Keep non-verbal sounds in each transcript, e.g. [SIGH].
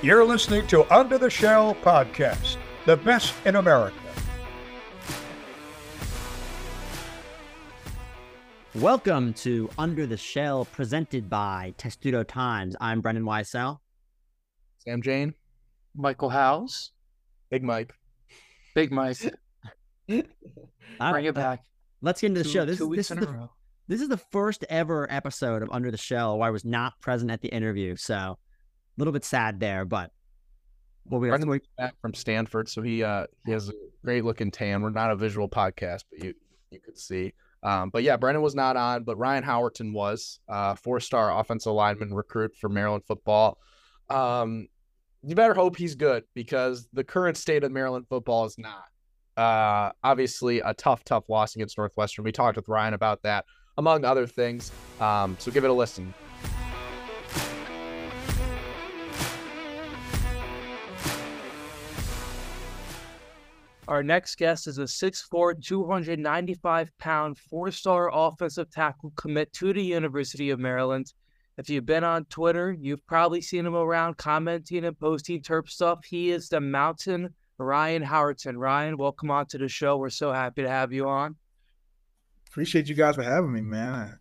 You're listening to Under the Shell Podcast, the best in America. Welcome to Under the Shell, presented by Testudo Times. I'm Brendan Weissel. Sam Jane, Michael House, Big Mike. Big Mike. [LAUGHS] Bring it uh, back. Let's get into the Two- show. This, two is, weeks this, is in a the, row. this is the first ever episode of Under the Shell where I was not present at the interview. So a little bit sad there, but what we're back from Stanford, so he uh he has a great looking tan. We're not a visual podcast, but you you could see. Um, but yeah, Brendan was not on, but Ryan Howerton was uh four star offensive lineman recruit for Maryland football. Um, you better hope he's good because the current state of Maryland football is not. Uh, obviously a tough, tough loss against Northwestern. We talked with Ryan about that, among other things. Um, so give it a listen. Our next guest is a 6'4, 295 pound, four star offensive tackle commit to the University of Maryland. If you've been on Twitter, you've probably seen him around commenting and posting Terp stuff. He is the Mountain Ryan Howerton. Ryan, welcome on to the show. We're so happy to have you on. Appreciate you guys for having me, man.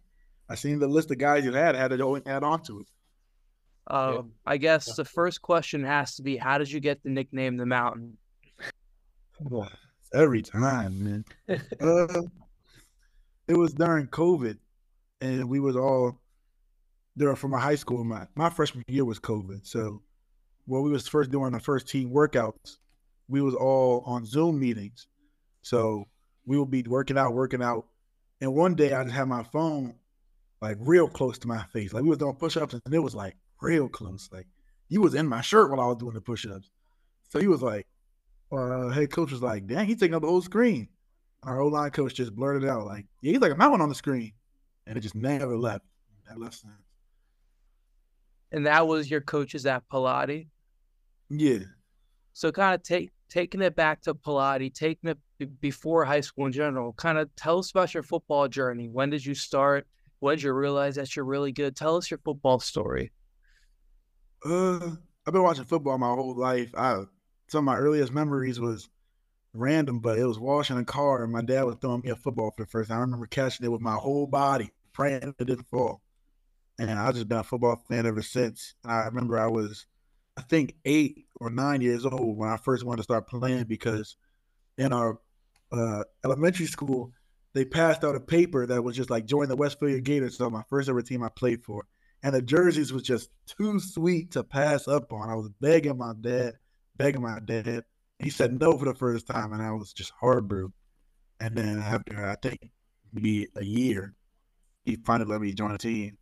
I, I seen the list of guys you had, had to add on to it. Um, I guess the first question has to be how did you get the nickname the Mountain? Every time, man. [LAUGHS] uh, it was during COVID, and we was all there from my high school. My my freshman year was COVID, so when we was first doing the first team workouts, we was all on Zoom meetings. So we would be working out, working out, and one day I just had my phone like real close to my face. Like we was doing push-ups, and it was like real close. Like you was in my shirt while I was doing the push-ups. So he was like, uh, head coach was like, dang, he's taking up the whole screen. Our O line coach just blurted out, like, yeah, he's like a mountain on the screen. And it just never left. Never left since. And that was your coaches at Pallotti. Yeah. So kind of take taking it back to Pallotti, taking it b- before high school in general. Kind of tell us about your football journey. When did you start? When did you realize that you're really good? Tell us your football story. Uh, I've been watching football my whole life. I some of my earliest memories was random, but it was washing a car and my dad was throwing me a football for the first time. I remember catching it with my whole body, praying it didn't fall. And I've just been a football fan ever since. I remember I was, I think, eight or nine years old when I first wanted to start playing because in our uh, elementary school, they passed out a paper that was just like join the Westphalia Gators. So my first ever team I played for. And the jerseys was just too sweet to pass up on. I was begging my dad, begging my dad. He said no for the first time, and I was just heartbroken. And then after I think maybe a year, he finally let me join a team.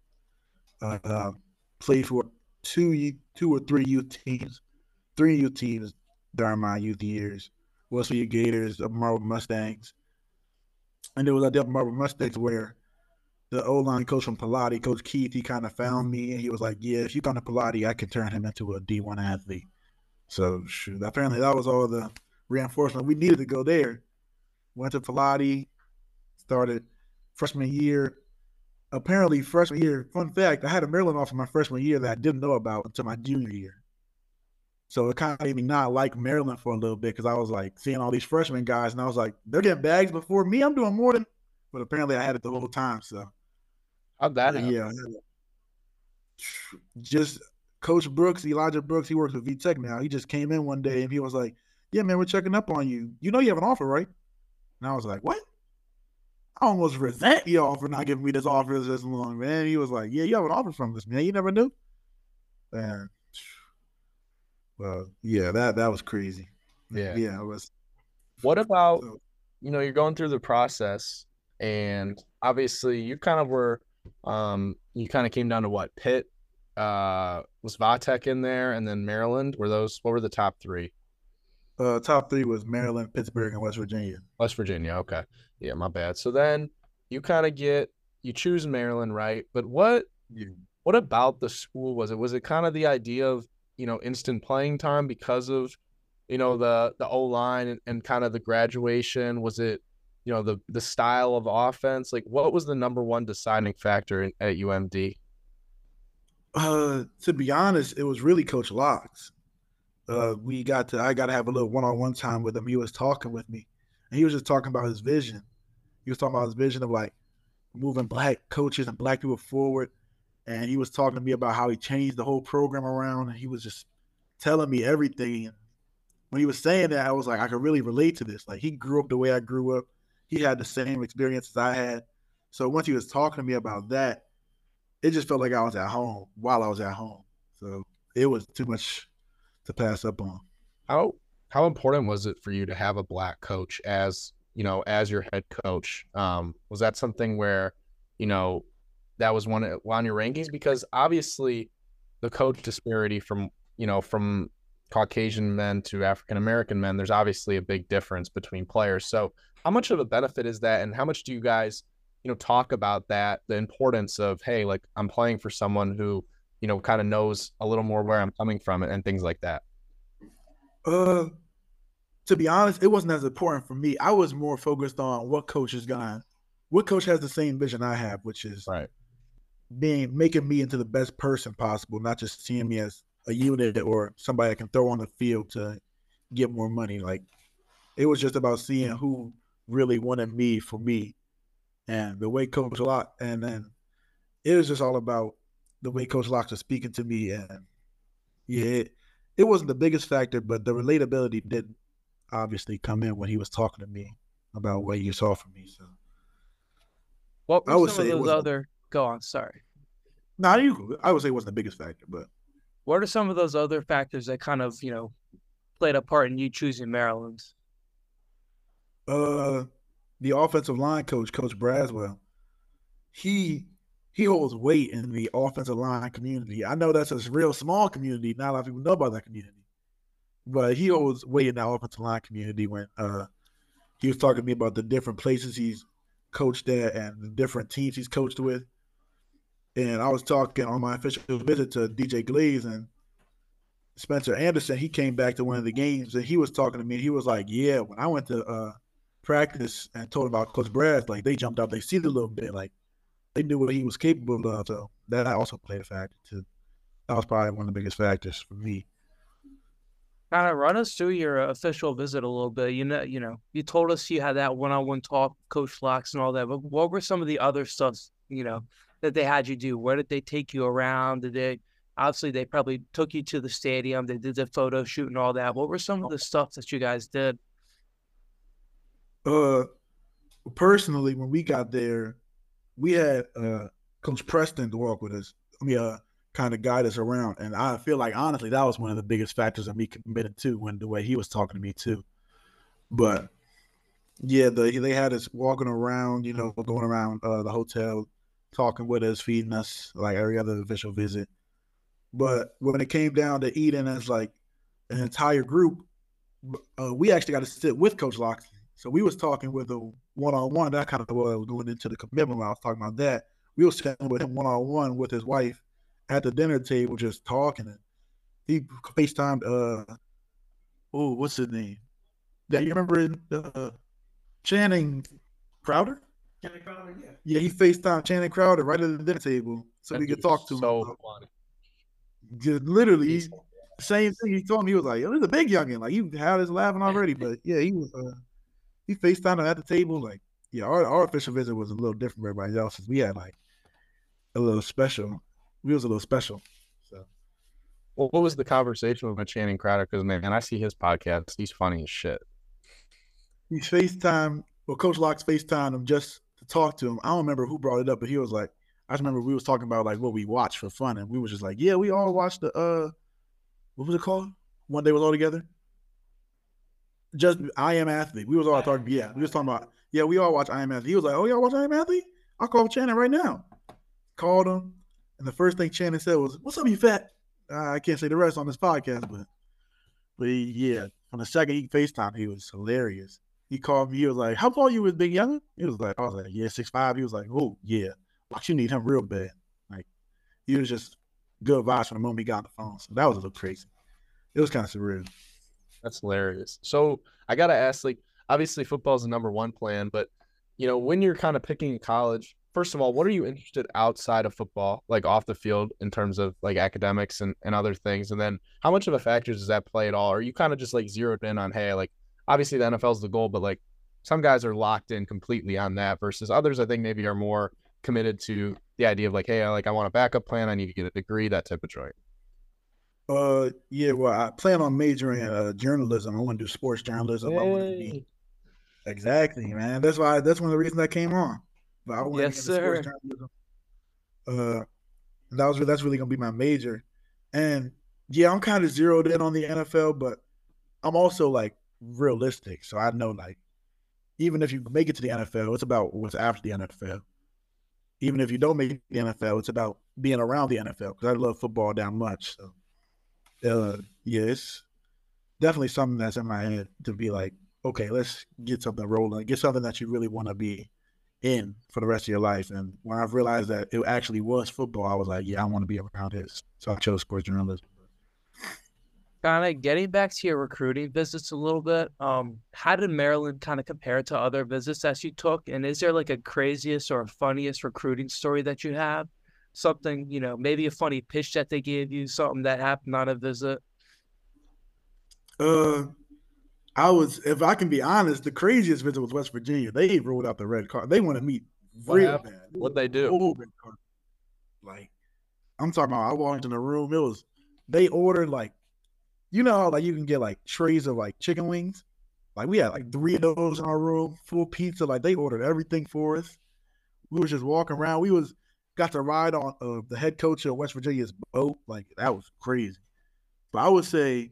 Uh, uh, played for two, two or three youth teams, three youth teams during my youth years. Westphalia Gators, the Marble Mustangs, and there was a Delta Marble Mustangs where the O line coach from Pallotti, Coach Keith, he kind of found me and he was like, "Yeah, if you come to Pallotti, I can turn him into a D one athlete." So shoot, apparently that was all the reinforcement we needed to go there. Went to Pallotti, started freshman year. Apparently, freshman year. Fun fact: I had a Maryland offer my freshman year that I didn't know about until my junior year. So it kind of made me not like Maryland for a little bit because I was like seeing all these freshman guys, and I was like, they're getting bags before me. I'm doing more than. But apparently, I had it the whole time. So How'd that yeah. Just Coach Brooks, Elijah Brooks, he works with VTech now. He just came in one day and he was like, Yeah, man, we're checking up on you. You know you have an offer, right? And I was like, What? I almost resent y'all for not giving me this offer this long, man. He was like, Yeah, you have an offer from this, man. You never knew. And well, yeah, that that was crazy. Yeah. Yeah, it was What about so- you know you're going through the process, and obviously you kind of were, um, you kind of came down to what Pitt, uh, was Vatek in there, and then Maryland. Were those what were the top three? uh top three was Maryland, Pittsburgh, and West Virginia. West Virginia. Okay, yeah, my bad. So then you kind of get you choose Maryland, right? But what Yeah. what about the school was it? Was it kind of the idea of you know instant playing time because of you know the the O line and, and kind of the graduation? Was it you know the the style of offense? Like what was the number one deciding factor in, at UMD? Uh, to be honest, it was really Coach Locks. uh, we got to I got to have a little one on one time with him. He was talking with me, and he was just talking about his vision. He was talking about his vision of like moving black coaches and black people forward. And he was talking to me about how he changed the whole program around. And he was just telling me everything. And when he was saying that, I was like, I could really relate to this. Like he grew up the way I grew up. He had the same experiences I had. So once he was talking to me about that, it just felt like I was at home while I was at home. So it was too much to pass up on. How how important was it for you to have a black coach as you know as your head coach? Um, was that something where you know that was one on your rankings because obviously the coach disparity from you know from Caucasian men to African American men, there's obviously a big difference between players. So how much of a benefit is that, and how much do you guys you know talk about that the importance of hey like I'm playing for someone who you know kind of knows a little more where I'm coming from and things like that. Uh, to be honest, it wasn't as important for me. I was more focused on what coach is gonna, what coach has the same vision I have, which is right being making me into the best person possible, not just seeing me as a unit or somebody I can throw on the field to get more money. Like it was just about seeing who really wanted me for me, and the way Coach Lock, and then it was just all about the way Coach Locke was speaking to me, and yeah, it, it wasn't the biggest factor, but the relatability did obviously come in when he was talking to me about what you saw from me. So, what were I would some say of those other? Go on. Sorry. No, nah, you. I would say it wasn't the biggest factor, but what are some of those other factors that kind of you know played a part in you choosing Maryland? Uh, the offensive line coach, Coach Braswell. He he holds weight in the offensive line community. I know that's a real small community. Not a lot of people know about that community but he holds weight in that offensive line community when uh, he was talking to me about the different places he's coached at and the different teams he's coached with. And I was talking on my official visit to DJ Glaze and Spencer Anderson. He came back to one of the games and he was talking to me. he was like, "Yeah, when I went to uh, practice and told about Coach Brad, like they jumped up, they see a little bit, like they knew what he was capable of. So that I also played a factor too. That was probably one of the biggest factors for me kind of run us through your uh, official visit a little bit. You know, you know, you told us you had that one-on-one talk, Coach Locks, and all that. But what were some of the other stuff, you know, that they had you do? Where did they take you around? Did they obviously they probably took you to the stadium? They did the photo shoot and all that. What were some of the stuff that you guys did? Uh, personally, when we got there, we had uh Coach Preston to walk with us. I mean, uh, kind of guide us around. And I feel like honestly that was one of the biggest factors of me committed to when the way he was talking to me too. But yeah, the, they had us walking around, you know, going around uh, the hotel, talking with us, feeding us like every other official visit. But when it came down to eating as like an entire group, uh, we actually got to sit with Coach Locksley. So we was talking with a one on one. That kind of what I was going into the commitment when I was talking about that. We was sitting with him one on one with his wife at the dinner table just talking. And he FaceTimed uh oh, what's his name? That you remember uh, Channing Crowder? Channing Crowder, yeah. Yeah, he FaceTimed Channing Crowder right at the dinner table so that we could talk to so him. Funny. Just literally same thing he told me. He was like, "Oh, he's a big youngin." Like he had his laughing already, but yeah, he was. Uh, he FaceTimed him at the table. Like, yeah, our, our official visit was a little different from everybody else's. We had like a little special we was a little special. So, well, what was the conversation with Channing Crowder? Because man, I see his podcast. He's funny as shit. He's FaceTime. Well, Coach Locks FaceTime him just to talk to him. I don't remember who brought it up, but he was like, I just remember we was talking about like what we watch for fun, and we was just like, yeah, we all watched the uh, what was it called? One day we was all together. Just I am athlete. We was all talking. Yeah, we was talking about. Yeah, we all watch I am athlete. He was like, oh y'all watch I am athlete? I'll call Channing right now. Called him. And the first thing Channing said was, "What's up, you fat?" Uh, I can't say the rest on this podcast, but but he, yeah, on the second he Facetime, he was hilarious. He called me. He was like, "How tall you with Big Young?" He was like, "I was like, yeah, six five. He was like, "Oh yeah, like you need him real bad." Like he was just good vibes from the moment he got on the phone. So that was a little crazy. It was kind of surreal. That's hilarious. So I gotta ask, like, obviously football is the number one plan, but you know, when you're kind of picking a college, first of all, what are you interested outside of football, like off the field in terms of like academics and, and other things? And then how much of a factor does that play at all? Or are you kind of just like zeroed in on, hey, like obviously the NFL is the goal, but like some guys are locked in completely on that versus others I think maybe are more committed to the idea of like, hey, like I want a backup plan, I need to get a degree, that type of joint. Uh, yeah. Well, I plan on majoring in uh, journalism. I want to do sports journalism. I want to be exactly, man. That's why. That's one of the reasons I came on. But I want Yes, to get sports sir. journalism. Uh, that was that's really gonna be my major, and yeah, I'm kind of zeroed in on the NFL, but I'm also like realistic, so I know like even if you make it to the NFL, it's about what's after the NFL. Even if you don't make it to the NFL, it's about being around the NFL because I love football that much. So, uh, it's definitely something that's in my head to be like, okay, let's get something rolling, get something that you really want to be in for the rest of your life. And when I've realized that it actually was football, I was like, yeah, I want to be around this. So I chose sports journalism. kind of getting back to your recruiting visits a little bit um how did maryland kind of compare to other visits that you took and is there like a craziest or funniest recruiting story that you have something you know maybe a funny pitch that they gave you something that happened on a visit Uh, I was, if I can be honest, the craziest visit was West Virginia. They rolled out the red card. They want to meet What real happened? bad. What'd they do? Whole red carpet. Like, I'm talking about. I walked in the room. It was they ordered like, you know, how, like you can get like trays of like chicken wings. Like we had like three of those in our room, full pizza. Like they ordered everything for us. We was just walking around. We was got to ride on uh, the head coach of West Virginia's boat. Like that was crazy. But I would say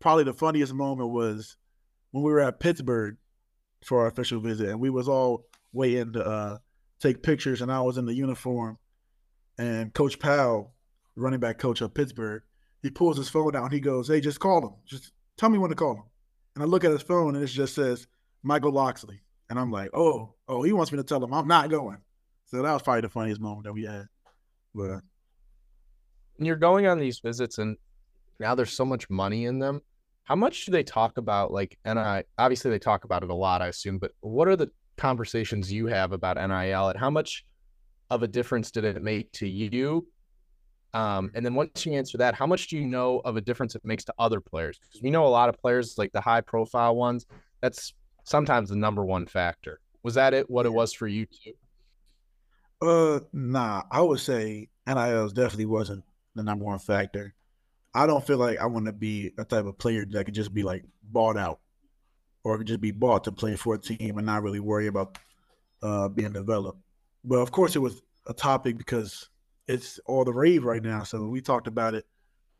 probably the funniest moment was when we were at Pittsburgh for our official visit, and we was all waiting to uh, take pictures, and I was in the uniform, and Coach Powell, running back coach of Pittsburgh, he pulls his phone out and he goes, "Hey, just call him. Just tell me when to call him." And I look at his phone, and it just says Michael Locksley, and I'm like, "Oh, oh, he wants me to tell him I'm not going." So that was probably the funniest moment that we had. But you're going on these visits and now there's so much money in them how much do they talk about like NIL? Obviously, they talk about it a lot, I assume. But what are the conversations you have about NIL, and how much of a difference did it make to you? Um, and then once you answer that, how much do you know of a difference it makes to other players? Because we know a lot of players, like the high-profile ones, that's sometimes the number one factor. Was that it? What it was for you too? Uh, nah, I would say NILs definitely wasn't the number one factor. I don't feel like I want to be a type of player that could just be like bought out or could just be bought to play for a team and not really worry about uh, being developed. But of course, it was a topic because it's all the rave right now. So we talked about it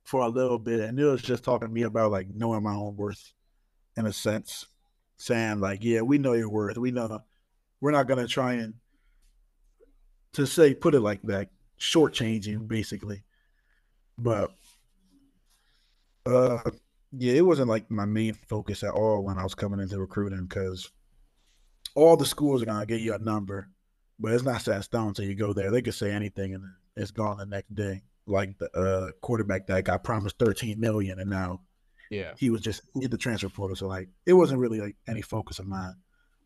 for a little bit, and it was just talking to me about like knowing my own worth in a sense, saying like, yeah, we know your worth. We know we're not gonna try and to say put it like that, shortchanging basically. But uh yeah, it wasn't like my main focus at all when I was coming into recruiting because all the schools are gonna give you a number, but it's not set stone until you go there. They could say anything and it's gone the next day. Like the uh, quarterback that got promised thirteen million and now Yeah. he was just in the transfer portal. So like it wasn't really like any focus of mine.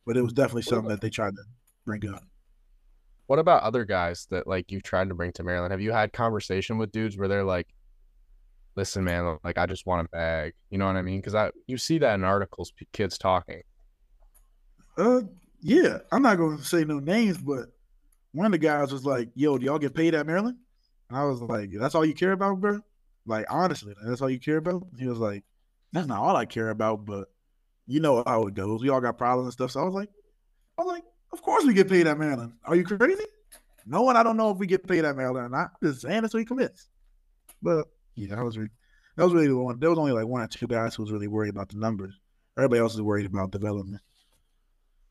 But it was definitely something that they tried to bring up. What about other guys that like you've tried to bring to Maryland? Have you had conversation with dudes where they're like, "Listen, man, like I just want a bag," you know what I mean? Because I you see that in articles, kids talking. Uh, yeah, I'm not gonna say no names, but one of the guys was like, "Yo, do y'all get paid at Maryland?" And I was like, "That's all you care about, bro? Like honestly, that's all you care about?" He was like, "That's not all I care about, but you know how it goes. We all got problems and stuff." So I was like, "I was like, of course we get paid at Maryland. Are you crazy? No one. I don't know if we get paid at Maryland or not. I'm just saying that's what he commits." But yeah, that was re- that was really the one. There was only like one or two guys who was really worried about the numbers. Everybody else is worried about development.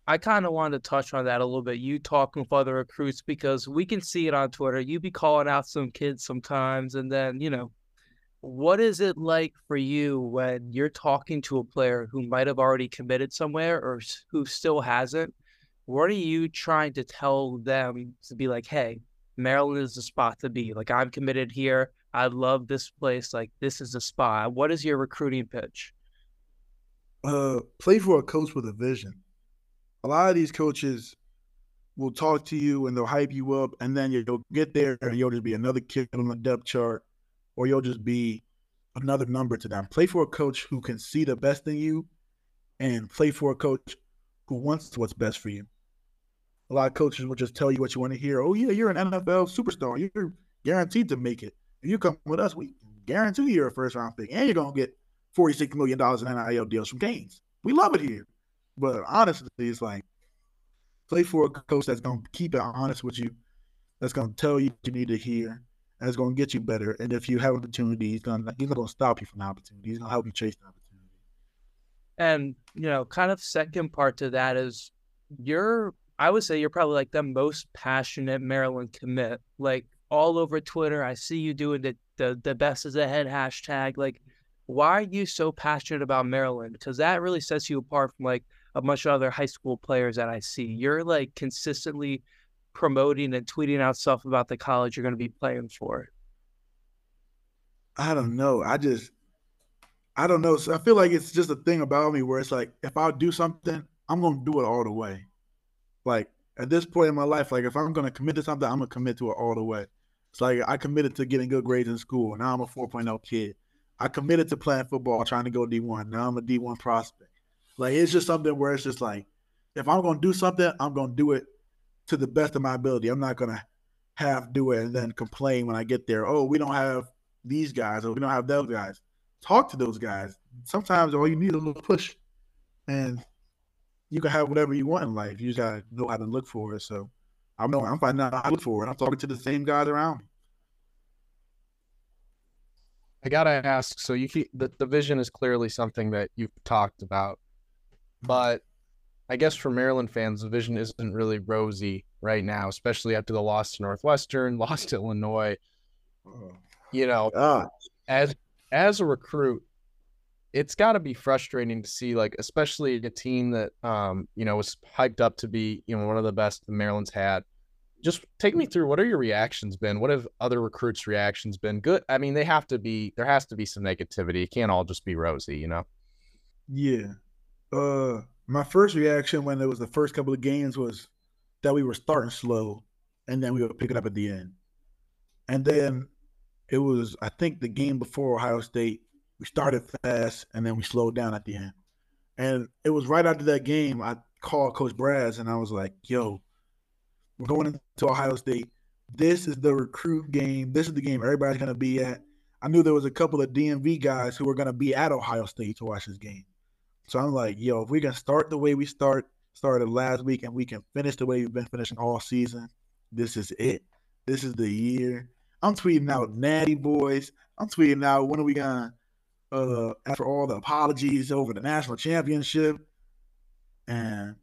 I kind of wanted to touch on that a little bit. You talking with other recruits because we can see it on Twitter. You be calling out some kids sometimes, and then you know, what is it like for you when you're talking to a player who might have already committed somewhere or who still hasn't? What are you trying to tell them to be like, hey, Maryland is the spot to be. Like I'm committed here. I love this place. Like this is the spot. What is your recruiting pitch? uh, play for a coach with a vision. A lot of these coaches, will talk to you and they'll hype you up, and then you'll get there and you'll just be another kid on the depth chart, or you'll just be another number to them. Play for a coach who can see the best in you, and play for a coach who wants what's best for you. A lot of coaches will just tell you what you want to hear. Oh yeah, you're an NFL superstar. You're guaranteed to make it. If you come with us, we guarantee you're a first round pick, and you're gonna get forty six million dollars in NIL deals from Canes. We love it here, but honestly, it's like play for a coach that's gonna keep it honest with you, that's gonna tell you what you need to hear, it's gonna get you better. And if you have opportunity, he's gonna he's not gonna stop you from the opportunity. He's gonna help you chase the opportunity. And you know, kind of second part to that is you're I would say you're probably like the most passionate Maryland commit. Like all over Twitter, I see you doing the the, the best is ahead hashtag. Like, why are you so passionate about Maryland? Because that really sets you apart from like a bunch of other high school players that I see. You're like consistently promoting and tweeting out stuff about the college you're going to be playing for. I don't know. I just I don't know. So I feel like it's just a thing about me where it's like if I do something, I'm gonna do it all the way. Like at this point in my life, like if I'm gonna commit to something, I'm gonna commit to it all the way. It's like I committed to getting good grades in school. Now I'm a 4.0 kid. I committed to playing football, trying to go D1. Now I'm a D1 prospect. Like it's just something where it's just like, if I'm gonna do something, I'm gonna do it to the best of my ability. I'm not gonna half do it and then complain when I get there. Oh, we don't have these guys, or we don't have those guys talk to those guys. Sometimes all you need is a little push, and you can have whatever you want in life. You just gotta know how to look for it. So I'm know I'm finding out how to look for it. I'm talking to the same guys around me. I gotta ask. So you keep the, the vision is clearly something that you've talked about, but I guess for Maryland fans, the vision isn't really rosy right now, especially after the loss to Northwestern, [LAUGHS] lost to Illinois. Oh. You know, Ah, as as a recruit, it's got to be frustrating to see, like, especially a team that, um, you know, was hyped up to be, you know, one of the best the Maryland's had. Just take me through what are your reactions been? What have other recruits' reactions been? Good. I mean, they have to be. There has to be some negativity. It can't all just be rosy, you know. yeah. Uh, my first reaction when it was the first couple of games was that we were starting slow, and then we would pick it up at the end. And then it was, I think, the game before Ohio State. We started fast, and then we slowed down at the end. And it was right after that game I called Coach Braz, and I was like, "Yo, we're going into Ohio State. This is the recruit game. This is the game everybody's gonna be at." I knew there was a couple of DMV guys who were gonna be at Ohio State to watch this game. So I'm like, yo, if we can start the way we start started last week and we can finish the way we've been finishing all season, this is it. This is the year. I'm tweeting out natty boys. I'm tweeting out when are we gonna uh after all the apologies over the national championship. And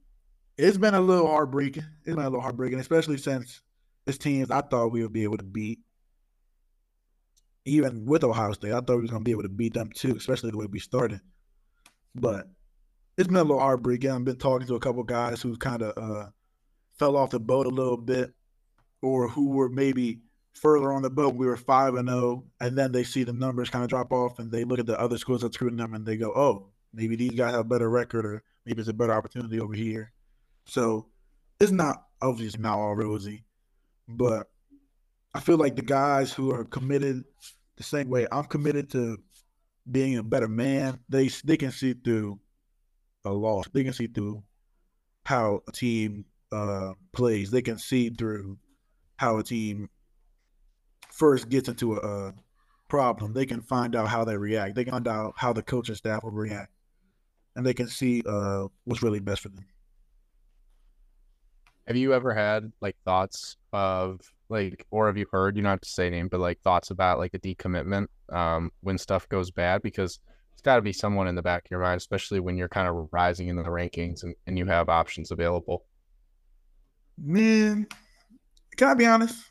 it's been a little heartbreaking. It's been a little heartbreaking, especially since this teams I thought we would be able to beat. Even with Ohio State, I thought we was gonna be able to beat them too, especially the way we started. But it's been a little heartbreaking. I've been talking to a couple guys who kind of uh, fell off the boat a little bit, or who were maybe further on the boat. We were five and zero, and then they see the numbers kind of drop off, and they look at the other schools that's recruiting them, and they go, "Oh, maybe these guys have a better record, or maybe it's a better opportunity over here." So it's not obviously not all rosy, but I feel like the guys who are committed the same way I'm committed to being a better man, they they can see through a loss. They can see through how a team uh, plays. They can see through how a team first gets into a, a problem. They can find out how they react. They can find out how the coaching staff will react, and they can see uh, what's really best for them. Have you ever had like thoughts of like, or have you heard? You don't have to say name, but like thoughts about like a decommitment um, when stuff goes bad because it's got to be someone in the back of your mind, especially when you're kind of rising in the rankings and, and you have options available. Man, can I be honest?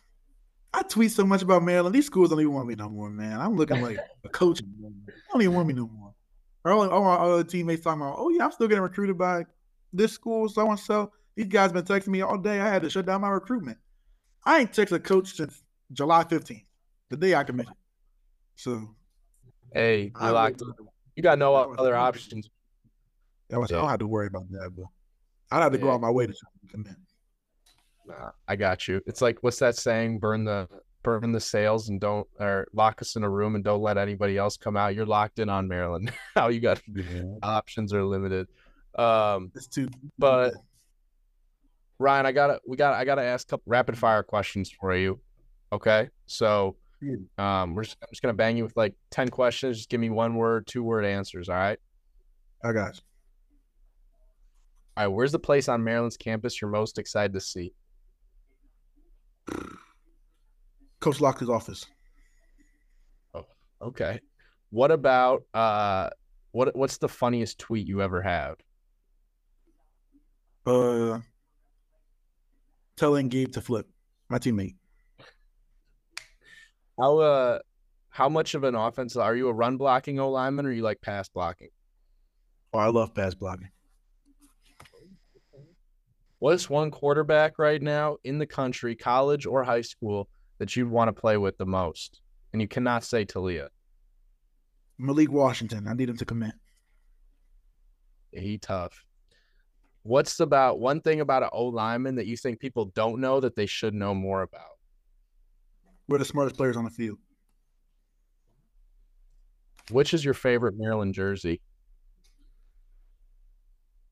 I tweet so much about Maryland. These schools don't even want me no more, man. I'm looking like a coach. They don't even want me no more. All, all my other teammates talking about, oh yeah, I'm still getting recruited by this school, so and so. These guys been texting me all day. I had to shut down my recruitment. I ain't texted a coach since July 15th, the day I committed. So Hey, you locked. You got no other options. I, was, I don't have to worry about that, but I'd have to go Yeah. out my way to commit. Nah, I got you. It's like what's that saying? Burn the burn the sails and don't or lock us in a room and don't let anybody else come out. You're locked in on Maryland. [LAUGHS] How you got options are limited. Um, It's too. but Ryan, I gotta we got I gotta ask a couple rapid fire questions for you. Okay, so um, we're just, I'm just gonna bang you with like ten questions. Just give me one word, two word answers. All right. I got you. All right. Where's the place on Maryland's campus you're most excited to see? Coach Locksley's office. Oh, Okay. What about uh, what what's the funniest tweet you ever have? Uh, telling Gabe to flip. My teammate. How uh, how much of an offense are you? A run blocking O lineman, or you like pass blocking? Oh, I love pass blocking. What's one quarterback right now in the country, college or high school, that you'd want to play with the most? And you cannot say Taulia. Malik Washington. I need him to commit. He tough. What's about one thing about an O lineman that you think people don't know that they should know more about? We're the smartest players on the field. Which is your favorite Maryland jersey?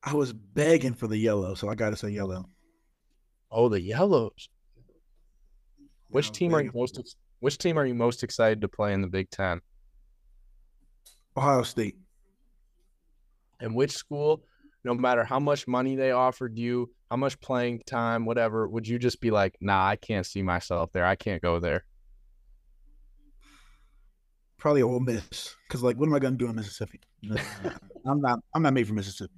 I was begging for the yellow, so I got to say yellow. Oh, the yellows. Which team are you most ex- which team are you most excited to play in the Big Ten? Ohio State. And which school, no matter how much money they offered you, how much playing time, whatever, would you just be like, nah, I can't see myself there. I can't go there. Probably Ole Miss. Because like, what am I gonna do in Mississippi? [LAUGHS] I'm not. I'm not made for Mississippi.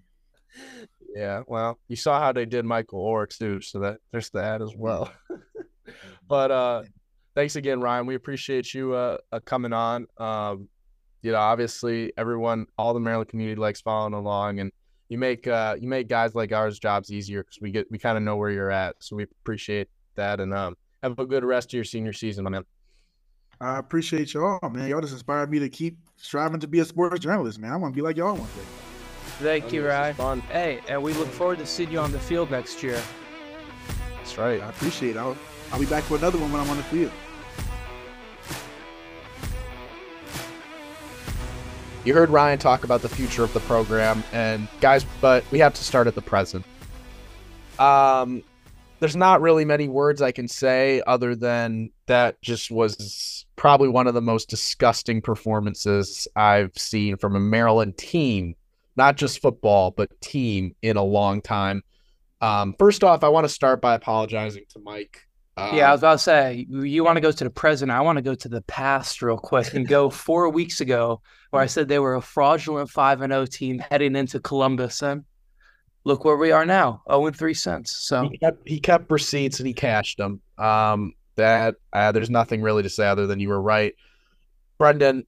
Yeah, well, you saw how they did Michael Oher too, so that there's that as well. [LAUGHS] but uh thanks again, Ryan. We appreciate you uh, uh coming on. Um, you know, obviously everyone, all the Maryland community likes following along and you make uh you make guys like ours jobs easier because we get we kind of know where you're at. So we appreciate that and um have a good rest of your senior season, my man. I appreciate y'all, man. Y'all just inspired me to keep striving to be a sports journalist, man. I want to be like y'all one day. Thank you, Ryan. Fun. Hey, and we look forward to seeing you on the field next year. That's right. I appreciate it. I'll, I'll be back for another one when I'm on the field. You heard Ryan talk about the future of the program, and guys, but we have to start at the present. Um, there's not really many words I can say other than that just was probably one of the most disgusting performances I've seen from a Maryland team, not just football, but team in a long time. Um, first off, I want to start by apologizing to Mike. Um, Yeah, I was about to say, you- you want to go to the present. I want to go to the past real quick and go [LAUGHS] four weeks ago where I said they were a fraudulent 5 and 0 team heading into Columbus. And look where we are now 0 and 3 cents. So, he kept he kept receipts and he cashed them. Um, that uh, there's nothing really to say other than you were right, Brendan.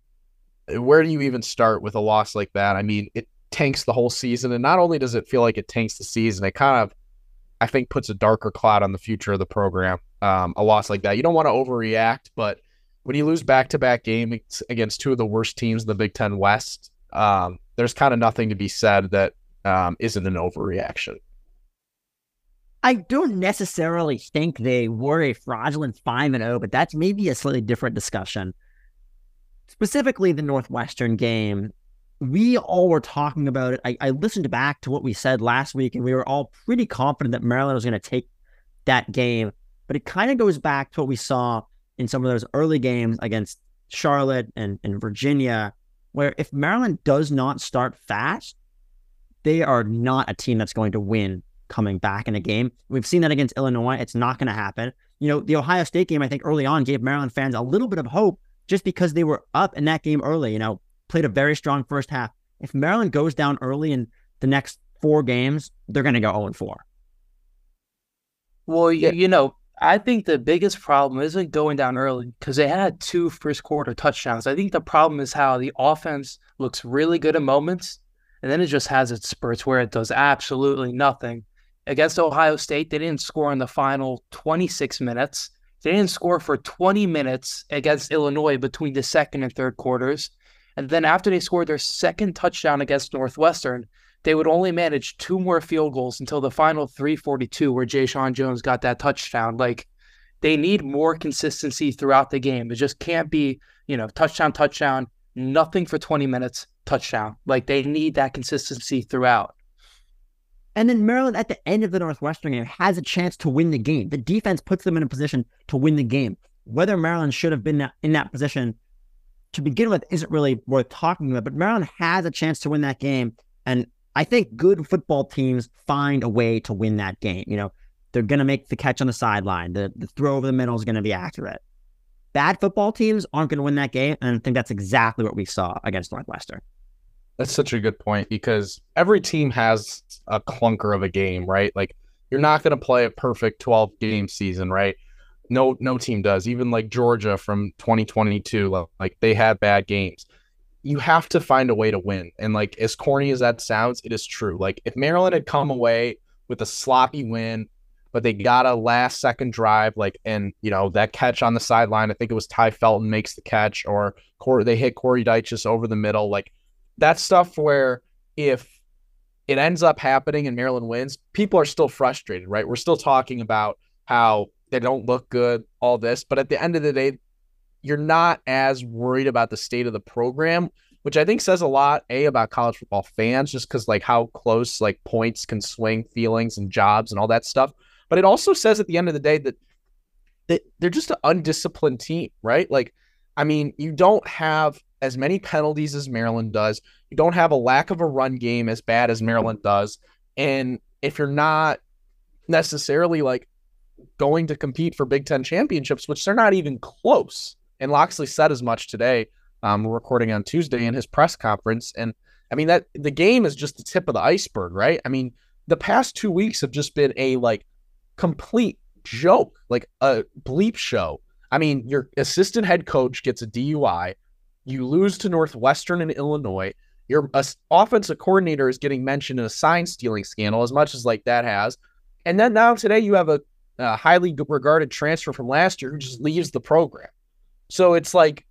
Where do you even start with a loss like that? I mean, it tanks the whole season, and not only does it feel like it tanks the season, it kind of, I think, puts a darker cloud on the future of the program. Um, a loss like that, you don't want to overreact, but when you lose back-to-back games against two of the worst teams in the Big Ten West, um, there's kind of nothing to be said that um, isn't an overreaction. I don't necessarily think they were a fraudulent 5 and 0, but that's maybe a slightly different discussion. Specifically, the Northwestern game, we all were talking about it. I, I listened back to what we said last week, and we were all pretty confident that Maryland was going to take that game. But it kind of goes back to what we saw in some of those early games against Charlotte and, and Virginia, where if Maryland does not start fast, they are not a team that's going to win coming back in a game. We've seen that against Illinois. It's not going to happen. You know, the Ohio State game, I think early on gave Maryland fans a little bit of hope just because they were up in that game early, you know, played a very strong first half. If Maryland goes down early in the next four games, they're going to go 0 4. well, Yeah. you know, I think the biggest problem isn't going down early because they had two first quarter touchdowns. I think the problem is how the offense looks really good at moments and then it just has its spurts where it does absolutely nothing. Against Ohio State, they didn't score in the final 26 minutes. They didn't score for 20 minutes against Illinois between the second and third quarters. And then after they scored their second touchdown against Northwestern, they would only manage two more field goals until the final 342 where Jeshaun Jones got that touchdown. Like they need more consistency throughout the game. It just can't be, you know, touchdown, touchdown, nothing for 20 minutes, touchdown. Like they need that consistency throughout. And then Maryland at the end of the Northwestern game has a chance to win the game. The defense puts them in a position to win the game. Whether Maryland should have been in that position to begin with isn't really worth talking about, but Maryland has a chance to win that game. And I think good football teams find a way to win that game. You know, they're going to make the catch on the sideline. The, the throw over the middle is going to be accurate. Bad football teams aren't going to win that game. And I think that's exactly what we saw against Northwestern. That's such a good point because every team has a clunker of a game, right? Like you're not going to play a perfect 12 game season, right? No, no team does. Even like Georgia from 2022, like they had bad games. You have to find a way to win. And like as corny as that sounds, it is true. Like if Maryland had come away with a sloppy win, but they got a last second drive, like and you know that catch on the sideline. I think it was Tai Felton makes the catch, or Corey, they hit Corey Dyches over the middle. Like that stuff where if it ends up happening and Maryland wins, people are still frustrated, right? We're still talking about how they don't look good, all this, but at the end of the day, you're not as worried about the state of the program, which I think says a lot, A, about college football fans, just because like how close like points can swing feelings and jobs and all that stuff. But it also says at the end of the day that that they're just an undisciplined team, right? Like, I mean, you don't have as many penalties as Maryland does. You don't have a lack of a run game as bad as Maryland does. And if you're not necessarily like going to compete for Big Ten championships, which they're not even close. And Locksley said as much today. Um, we're recording on Tuesday in his press conference. And I mean, that the game is just the tip of the iceberg, right? I mean, the past two weeks have just been a like complete joke, like a bleep show. I mean, your assistant head coach gets a DUI. You lose to Northwestern and Illinois. Your uh, offensive coordinator is getting mentioned in a sign stealing scandal, as much as like that has. And then now today you have a, a highly regarded transfer from last year who just leaves the program. So it's like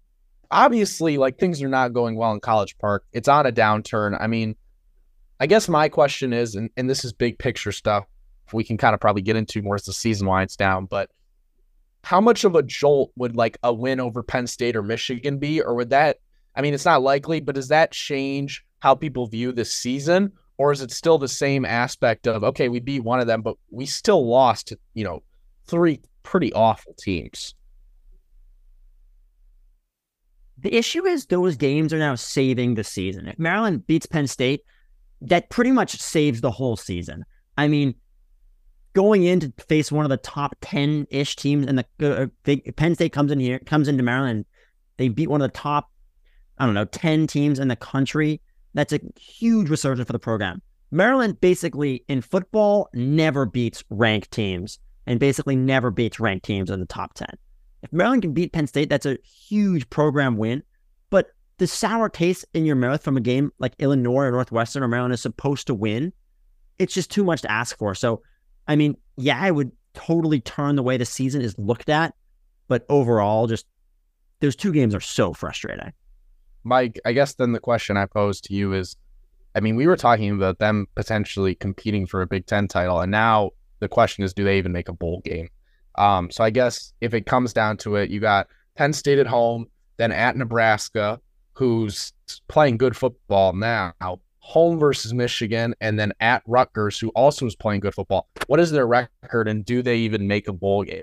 obviously like things are not going well in College Park. It's on a downturn. I mean, I guess my question is, and, and this is big picture stuff we can kind of probably get into more as the season winds down, but how much of a jolt would like a win over Penn State or Michigan be? Or would that, I mean, it's not likely, but does that change how people view this season? Or is it still the same aspect of, okay, we beat one of them, but we still lost you know, three pretty awful teams? The issue is those games are now saving the season. If Maryland beats Penn State, that pretty much saves the whole season. I mean, going in to face one of the top 10 ish teams and the uh, Penn State comes in here, comes into Maryland. They beat one of the top, I don't know, 10 teams in the country. That's a huge resurgence for the program. Maryland basically in football never beats ranked teams and basically never beats ranked teams in the top 10. If Maryland can beat Penn State, that's a huge program win. But the sour taste in your mouth from a game like Illinois or Northwestern or Maryland is supposed to win, it's just too much to ask for. So I mean, yeah, I would totally turn the way the season is looked at, but overall, just those two games are so frustrating. Mike, I guess then the question I pose to you is I mean, we were talking about them potentially competing for a Big Ten title, and now the question is, do they even make a bowl game? Um, so I guess if it comes down to it, you got Penn State at home, then at Nebraska, who's playing good football now, home versus Michigan, and then at Rutgers, who also is playing good football. What is their record, and do they even make a bowl game?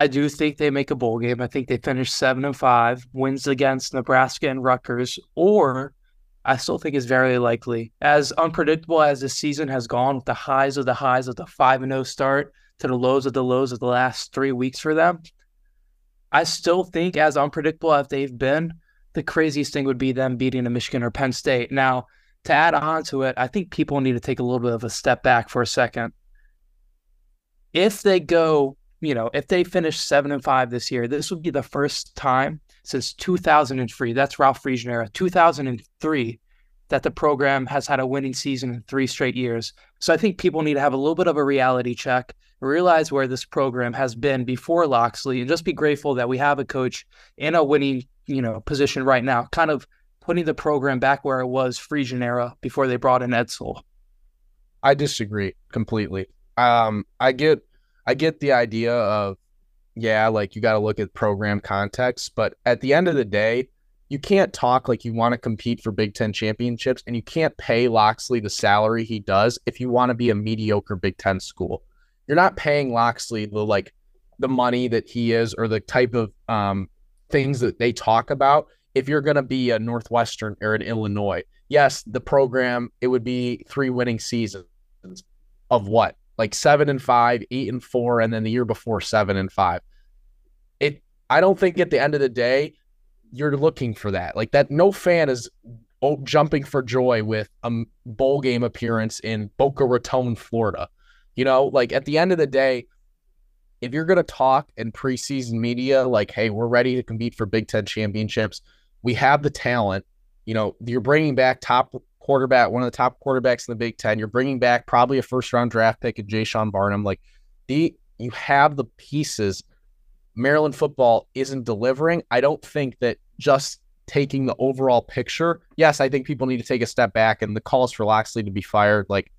I do think they make a bowl game. I think they finish seven and five, wins against Nebraska and Rutgers, or I still think it's very likely. As unpredictable as the season has gone, with the highs of the highs of the five and zero oh start to the lows of the lows of the last three weeks for them, I still think as unpredictable as they've been, the craziest thing would be them beating a Michigan or Penn State. Now, to add on to it, I think people need to take a little bit of a step back for a second. If they go, you know, if they finish seven and five this year, this would be the first time since 2003. That's Ralph Friedgen era, 2003, that the program has had a winning season in three straight years. So I think people need to have a little bit of a reality check, realize where this program has been before Locksley, and just be grateful that we have a coach in a winning, you know, position right now. Kind of putting the program back where it was Friedgen era before they brought in Edsall. I disagree completely. Um, I get, I get the idea of, yeah, like you got to look at program context, but at the end of the day, you can't talk like you want to compete for Big Ten championships, and you can't pay Locksley the salary he does if you want to be a mediocre Big Ten school. You're not paying Locksley the like the money that he is or the type of um, things that they talk about if you're going to be a Northwestern or an Illinois. Yes, the program it would be three winning seasons of what like seven and five, eight and four, and then the year before seven and five. It I don't think at the end of the day you're looking for that. Like that, no fan is jumping for joy with a bowl game appearance in Boca Raton, Florida. You know, like at the end of the day, if you're going to talk in preseason media, like, hey, we're ready to compete for Big Ten championships, we have the talent. You know, you're bringing back top quarterback, one of the top quarterbacks in the Big Ten. You're bringing back probably a first round draft pick of Jay Barnum. Like, the you have the pieces Maryland football isn't delivering, I don't think that just taking the overall picture, yes, I think people need to take a step back and the calls for Locksley to be fired, like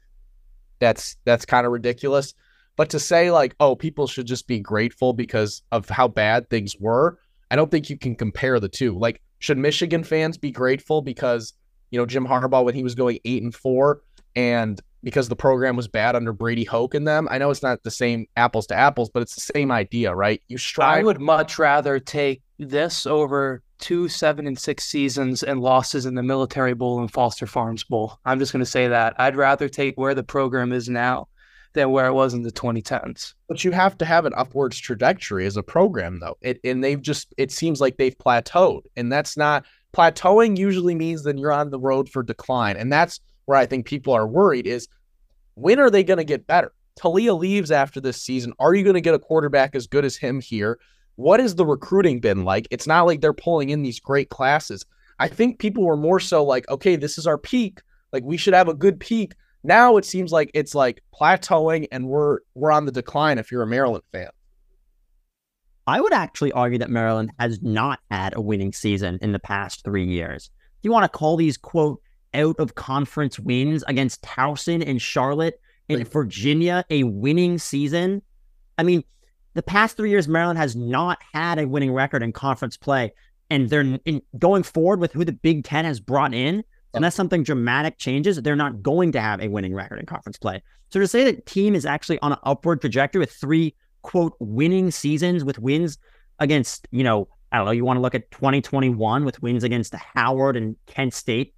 that's that's kind of ridiculous. But to say like, oh, people should just be grateful because of how bad things were, I don't think you can compare the two. Like, should Michigan fans be grateful because you know Jim Harbaugh when he was going eight and four and because the program was bad under Brady Hoke and them. I know it's not the same apples to apples, but it's the same idea, right? You strive. I would much rather take this over two seven and six seasons and losses in the Military Bowl and Foster Farms Bowl. I'm just going to say that I'd rather take where the program is now than where it was in the 2010s. But you have to have an upwards trajectory as a program, though. It and they've just it seems like they've plateaued, and that's not plateauing. Usually means then you're on the road for decline, and that's where I think people are worried is when are they going to get better? Taulia leaves after this season. Are you going to get a quarterback as good as him here? What has the recruiting been like? It's not like they're pulling in these great classes. I think people were more so like, okay, this is our peak. Like we should have a good peak. Now it seems like it's like plateauing and we're we're on the decline if you're a Maryland fan. I would actually argue that Maryland has not had a winning season in the past three years. Do you want to call these quote out of conference wins against Towson and Charlotte and Virginia a winning season. I mean, the past three years, Maryland has not had a winning record in conference play. And they're in, going forward with who the Big Ten has brought in, unless something dramatic changes, they're not going to have a winning record in conference play. So to say that team is actually on an upward trajectory with three quote winning seasons with wins against, you know, I don't know, you want to look at 2021 with wins against Howard and Kent State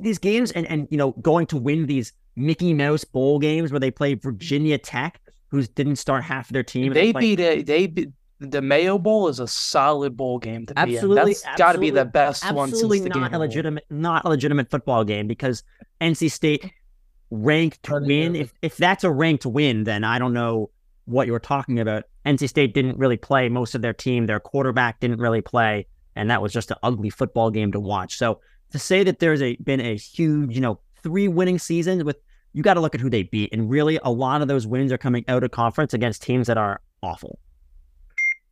these games and and you know going to win these Mickey Mouse bowl games where they play Virginia Tech, who didn't start half of their team. They beat a, they beat the Mayo Bowl is a solid bowl game to absolutely, be in. That's got to be the best absolutely one since not a legitimate not a legitimate football game because NC State ranked to win. If if that's a ranked win, then I don't know what you were talking about. NC State didn't really play most of their team. Their quarterback didn't really play, and that was just an ugly football game to watch. So to say that there's a been a huge, you know, three winning seasons with you got to look at who they beat, and really a lot of those wins are coming out of conference against teams that are awful.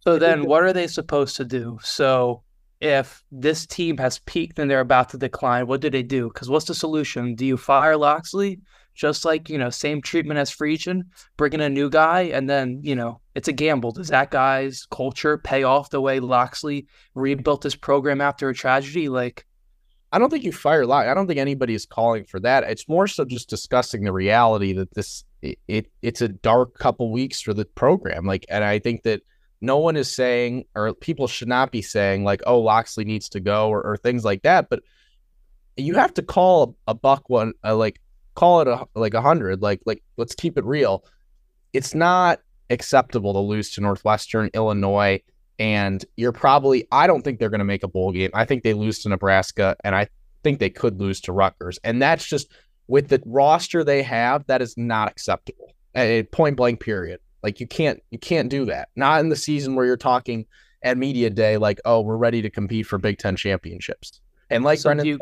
So then, what are they supposed to do? So if this team has peaked and they're about to decline, what do they do? Because what's the solution? Do you fire Locksley? Just like, you know, same treatment as Friedgen, bring in a new guy, and then, you know, it's a gamble. Does that guy's culture pay off the way Locksley rebuilt this program after a tragedy? Like, I don't think you fire Locke. I don't think anybody is calling for that. It's more so just discussing the reality that this it, it it's a dark couple weeks for the program. Like, and I think that no one is saying, or people should not be saying, like, oh, Locksley needs to go, or, or things like that. But you have to call a, buck one, uh, like, call it a like a hundred. Like, like let's keep it real. It's not acceptable to lose to Northwestern, Illinois, and you're probably, I don't think they're going to make a bowl game. I think they lose to Nebraska, and I think they could lose to Rutgers. And that's just with the roster they have, that is not acceptable. A point blank period. Like you can't you can't do that. Not in the season where you're talking at media day, like, oh, we're ready to compete for Big Ten championships. And like so Brendan you,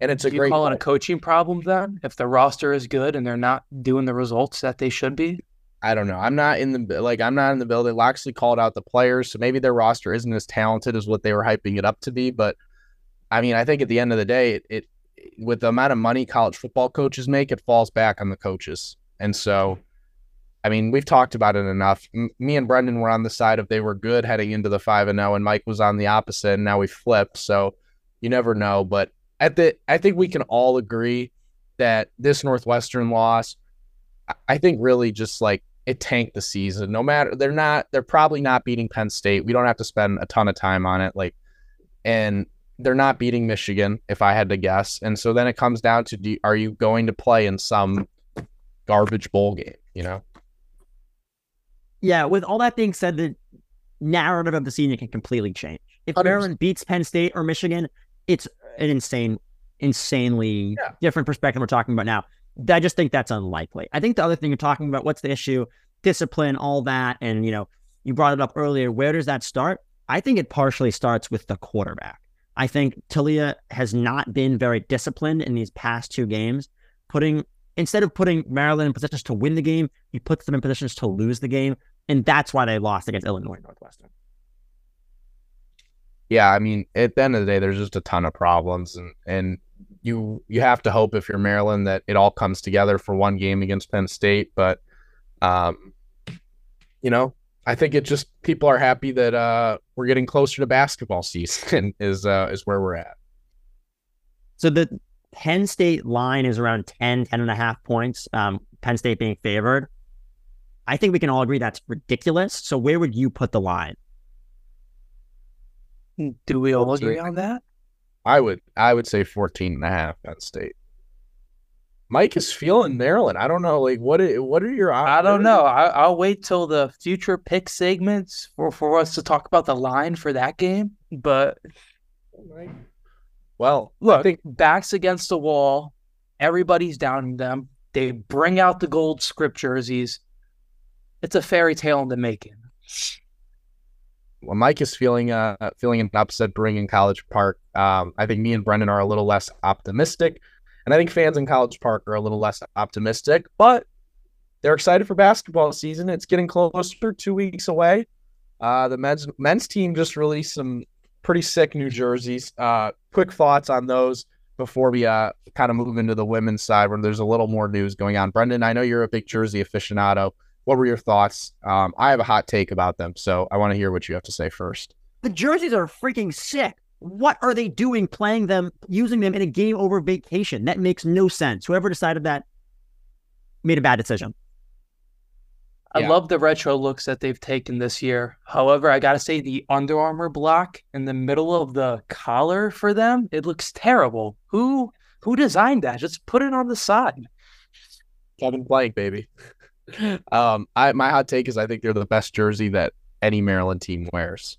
and it's a do great you call it a coaching problem then if the roster is good and they're not doing the results that they should be I don't know. I'm not in the like I'm not in the building. Locksley called out the players, so maybe their roster isn't as talented as what they were hyping it up to be. But I mean, I think at the end of the day, it, it with the amount of money college football coaches make, it falls back on the coaches. And so, I mean, we've talked about it enough. M- me and Brendan were on the side of they were good heading into the five and zero, oh, and Mike was on the opposite, and now we flipped. So you never know. But at the, I think we can all agree that this Northwestern loss, I think really just like it tanked the season. No matter they're not, they're probably not beating Penn State. We don't have to spend a ton of time on it. Like, and they're not beating Michigan, if I had to guess. And so then it comes down to do, are you going to play in some garbage bowl game, you know? Yeah, with all that being said, the narrative of the season can completely change. If 100%. Maryland beats Penn State or Michigan, it's an insane, insanely yeah. different perspective we're talking about now. I just think that's unlikely. I think the other thing you're talking about, what's the issue? Discipline, all that. And, you know, you brought it up earlier. Where does that start? I think it partially starts with the quarterback. I think Taulia has not been very disciplined in these past two games, putting instead of putting Maryland in positions to win the game, he puts them in positions to lose the game. And that's why they lost against Illinois Northwestern. Yeah, I mean, at the end of the day, there's just a ton of problems, and and you you have to hope if you're Maryland that it all comes together for one game against Penn State. But, um, you know, I think it just people are happy that uh, we're getting closer to basketball [LAUGHS] season is uh, is where we're at. So the Penn State line is around 10, 10 and a half points. Um, Penn State being favored. I think we can all agree that's ridiculous. So where would you put the line? Do we all agree on that? I would I would say 14 and a half Penn State. Mike is feeling Maryland. I don't know, like what? Are, what are your? I don't know. I, will wait till the future pick segments for for us to talk about the line for that game. But well, look, think... backs against the wall. Everybody's downing them. They bring out the gold script jerseys. It's a fairy tale in the making. Mike is feeling uh feeling an upset bringing College Park. Um, I think me and Brendan are a little less optimistic. And I think fans in College Park are a little less optimistic, but they're excited for basketball season. It's getting closer, two weeks away. Uh, the men's men's team just released some pretty sick new jerseys. Uh, quick thoughts on those before we uh, kind of move into the women's side where there's a little more news going on. Brendan, I know you're a big jersey aficionado. What were your thoughts? Um, I have a hot take about them, so I want to hear what you have to say first. The jerseys are freaking sick. What are they doing playing them, using them in a game over vacation? That makes no sense. Whoever decided that made a bad decision. I yeah. love the retro looks that they've taken this year. However, I gotta say the Under Armour block in the middle of the collar for them, it looks terrible. Who who designed that? Just put it on the side. Kevin Plank, baby. [LAUGHS] um, I my hot take is I think they're the best jersey that any Maryland team wears.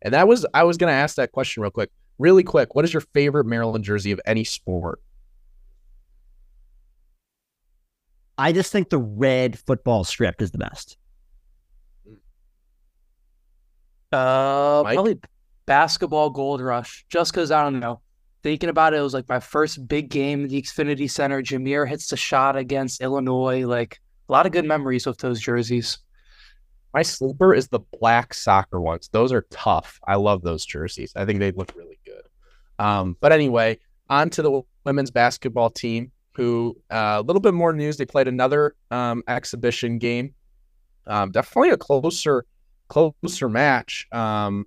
And that was I was going to ask that question real quick. Really quick, what is your favorite Maryland jersey of any sport? I just think the red football strip is the best. Uh, Mike? probably basketball gold rush. Just because I don't know. Thinking about it, it was like my first big game in the Xfinity Center. Jameer hits the shot against Illinois. Like a lot of good memories with those jerseys. My sleeper is the black soccer ones. Those are tough. I love those jerseys. I think they look really good. Um, but anyway, on to the women's basketball team, who uh, a little bit more news. They played another um, exhibition game. Um, definitely a closer, closer match. Um,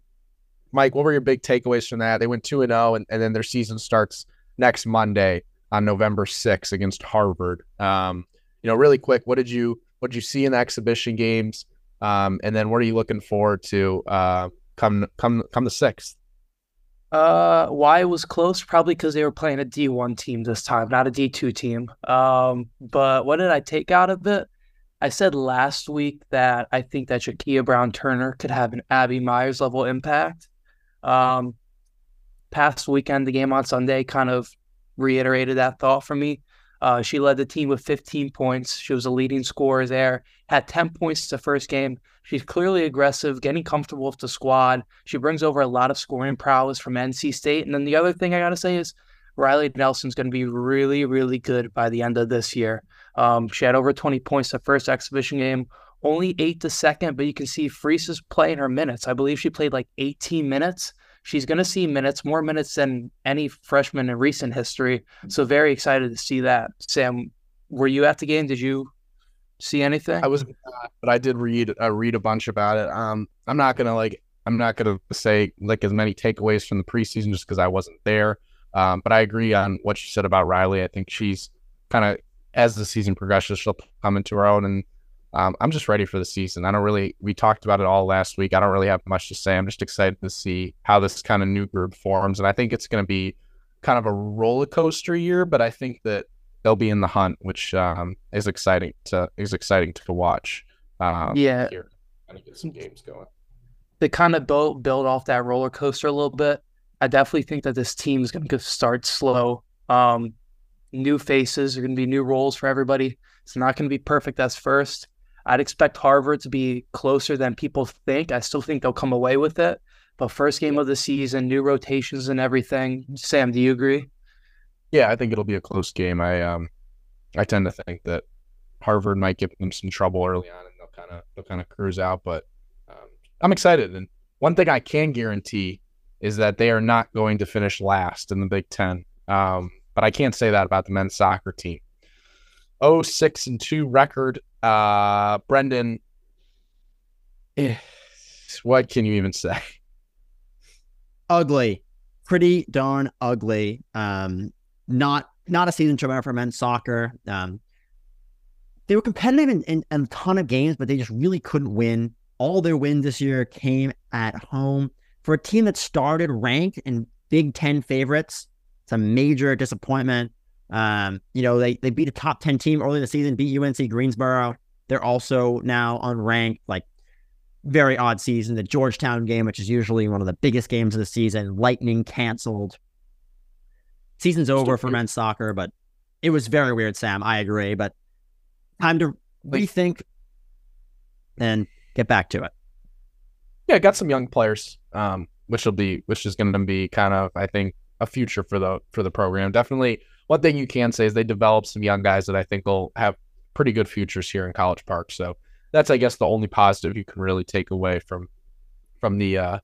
Mike, what were your big takeaways from that? They went two and zero, oh, and then their season starts next Monday on November 6th against Harvard. Um, you know, really quick, what did you what did you see in the exhibition games? Um, and then what are you looking forward to uh, come come come the sixth? Uh, why it was close? Probably because they were playing a D one team this time, not a D two team. Um, but what did I take out of it? I said last week that I think that Jakia Brown Turner could have an Abby Meyers level impact. Um, past weekend, the game on Sunday kind of reiterated that thought for me. Uh, she led the team with 15 points. She was a leading scorer there. Had 10 points the first game. She's clearly aggressive, getting comfortable with the squad. She brings over a lot of scoring prowess from NC State. And then the other thing I gotta say is Riley Nelson's going to be really, really good by the end of this year. Um, she had over 20 points the first exhibition game, only eight the second, but you can see Frese is playing her minutes. I believe she played like 18 minutes. She's going to see minutes, more minutes than any freshman in recent history. So very excited to see that. Sam, were you at the game? Did you see anything? I was, but I did read uh, read a bunch about it. Um, I'm not gonna like I'm not gonna say like as many takeaways from the preseason just because I wasn't there. Um, but I agree on what you said about Riley. I think she's kind of as the season progresses, she'll come into her own, and um, I'm just ready for the season. I don't really. We talked about it all last week. I don't really have much to say. I'm just excited to see how this kind of new group forms, and I think it's going to be kind of a roller coaster year. But I think that they'll be in the hunt, which um, is exciting to is exciting to watch. Um, yeah, here, kind of get some games going. They kind of build build off that roller coaster a little bit. I definitely think that this team is going to start slow. Um, new faces are going to be new roles for everybody. It's not going to be perfect as first. I'd expect Harvard to be closer than people think. I still think they'll come away with it. But first game of the season, new rotations and everything. Sam, do you agree? Yeah, I think it'll be a close game. I um, I tend to think that Harvard might give them some trouble early on, and they'll kind of they'll kind of cruise out. But um, I'm excited, and one thing I can guarantee is that they are not going to finish last in the Big Ten. Um, but I can't say that about the men's soccer team. Oh, six and two record. Uh, Brendan, eh, what can you even say? Ugly, pretty darn ugly. Um, not not a season turnaround for men's soccer. Um, they were competitive in, in, in, a ton of games, but they just really couldn't win. All their wins this year came at home for a team that started ranked in Big Ten favorites. It's a major disappointment. Um, you know, they they beat a top 10 team early in the season, beat UNC Greensboro. They're also now unranked, like very odd season. The Georgetown game, which is usually one of the biggest games of the season, lightning canceled. Season's over for men's soccer, but it was very weird, Sam. I agree, but time to rethink and get back to it. Yeah, got some young players, um, which will be which is going to be kind of I think a future for the for the program. Definitely, one thing you can say is they developed some young guys that I think will have pretty good futures here in College Park. So that's I guess the only positive you can really take away from from the uh,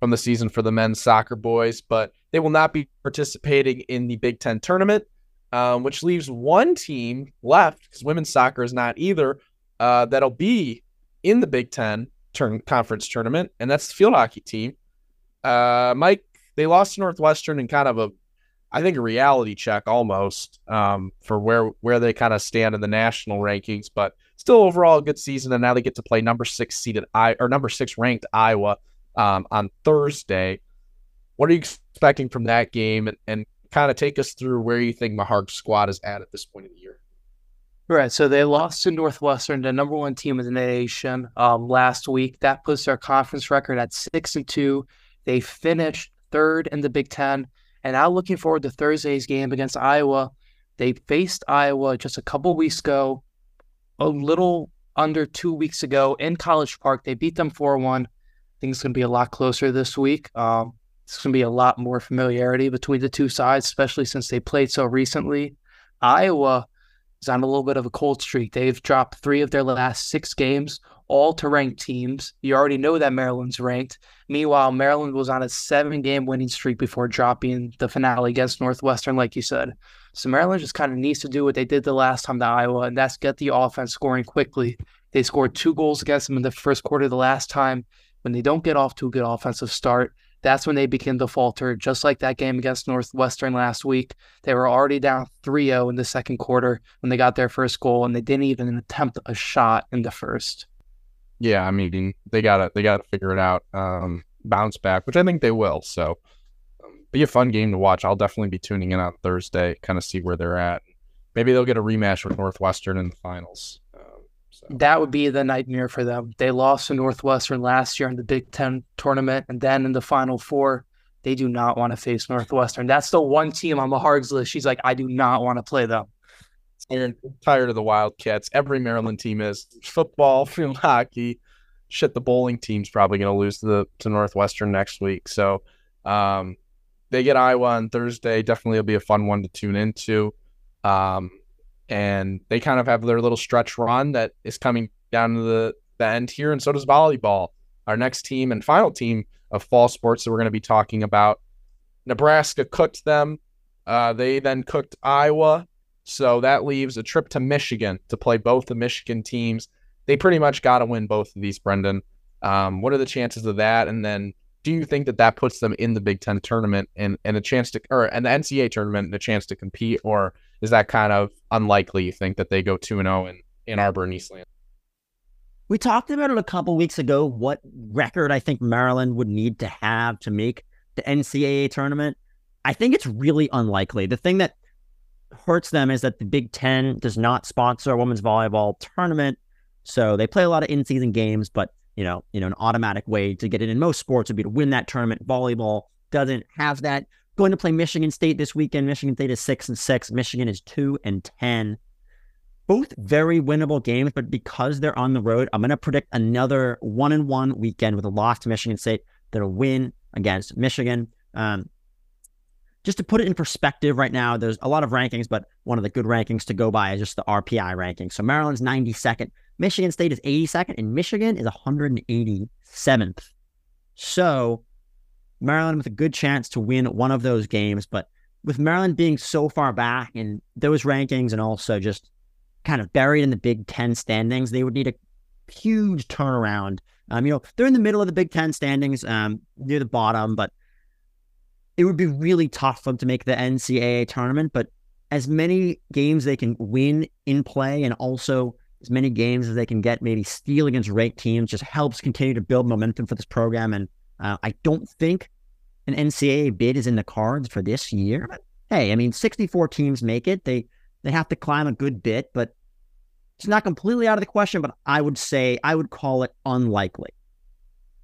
from the season for the men's soccer boys. But they will not be participating in the Big Ten tournament, um, which leaves one team left because women's soccer is not either. Uh, that'll be in the Big Ten turn conference tournament, and that's the field hockey team. Uh, Mike, they lost to Northwestern in kind of a, I think, a reality check almost um, for where where they kind of stand in the national rankings, but still overall a good season. And now they get to play number six seeded I or number six ranked Iowa um, on Thursday. What are you expecting from that game and, and kind of take us through where you think Meharg's squad is at at this point of the year? Right. So they lost to Northwestern, the number one team in the nation, um, last week. That puts their conference record at six and two. They finished third in the Big Ten. And now looking forward to Thursday's game against Iowa. They faced Iowa just a couple weeks ago, a little under two weeks ago in College Park. They beat them 4 1. I think it's going to be a lot closer this week. Um, it's going to be a lot more familiarity between the two sides, especially since they played so recently. Iowa is on a little bit of a cold streak. They've dropped three of their last six games, all to ranked teams. You already know that Maryland's ranked. Meanwhile, Maryland was on a seven game winning streak before dropping the finale against Northwestern, like you said. So Maryland just kind of needs to do what they did the last time to Iowa, and that's get the offense scoring quickly. They scored two goals against them in the first quarter the last time. When they don't get off to a good offensive start, that's when they begin to falter, just like that game against Northwestern last week. They were already down 3 0 in the second quarter when they got their first goal, and they didn't even attempt a shot in the first. Yeah, I mean they gotta they gotta figure it out, um, bounce back, which I think they will. So, um, be a fun game to watch. I'll definitely be tuning in on Thursday, kind of see where they're at. Maybe they'll get a rematch with Northwestern in the finals. So. That would be the nightmare for them. They lost to Northwestern last year in the Big Ten tournament, and then in the Final Four, they do not want to face Northwestern. That's the one team on Meharg's list. She's like, I do not want to play them. I'm tired of the Wildcats. Every Maryland team is football, [LAUGHS] field hockey. Shit, the bowling team's probably going to lose to the to Northwestern next week. So, um, they get Iowa on Thursday. Definitely, will be a fun one to tune into. Um, and they kind of have their little stretch run that is coming down to the, the end here, and so does volleyball. Our next team and final team of fall sports that we're going to be talking about. Nebraska cooked them. Uh, they then cooked Iowa. So that leaves a trip to Michigan to play both the Michigan teams. They pretty much got to win both of these, Brendan. Um, what are the chances of that? And then do you think that that puts them in the Big Ten tournament and, and a chance to, or and the NCAA tournament and a chance to compete? Or is that kind of unlikely? You think that they go 2 and 0 in Ann Arbor and East Lansing? We talked about it a couple weeks ago. What record I think Maryland would need to have to make the NCAA tournament. I think it's really unlikely. The thing that hurts them is that the Big Ten does not sponsor a women's volleyball tournament, so they play a lot of in-season games. But you know, you know, an automatic way to get it in most sports would be to win that tournament. Volleyball doesn't have that. Going to play Michigan State this weekend. Michigan State is six and six. Michigan is two and ten both very winnable games, but because they're on the road, I'm going to predict another one and one weekend with a loss to Michigan State. That'll win against Michigan. Um, just to put it in perspective, right now there's a lot of rankings, but one of the good rankings to go by is just the RPI ranking. So Maryland's 92nd, Michigan State is 82nd, and Michigan is 187th. So Maryland with a good chance to win one of those games, but with Maryland being so far back in those rankings and also just kind of buried in the Big Ten standings. They would need a huge turnaround. Um, you know, they're in the middle of the Big Ten standings, um, near the bottom, but it would be really tough for them to make the NCAA tournament. But as many games they can win in play, and also as many games as they can get, maybe steal against ranked teams, just helps continue to build momentum for this program. And uh, I don't think an NCAA bid is in the cards for this year. But hey, I mean, 64 teams make it. They they have to climb a good bit, but it's not completely out of the question. But I would say I would call it unlikely.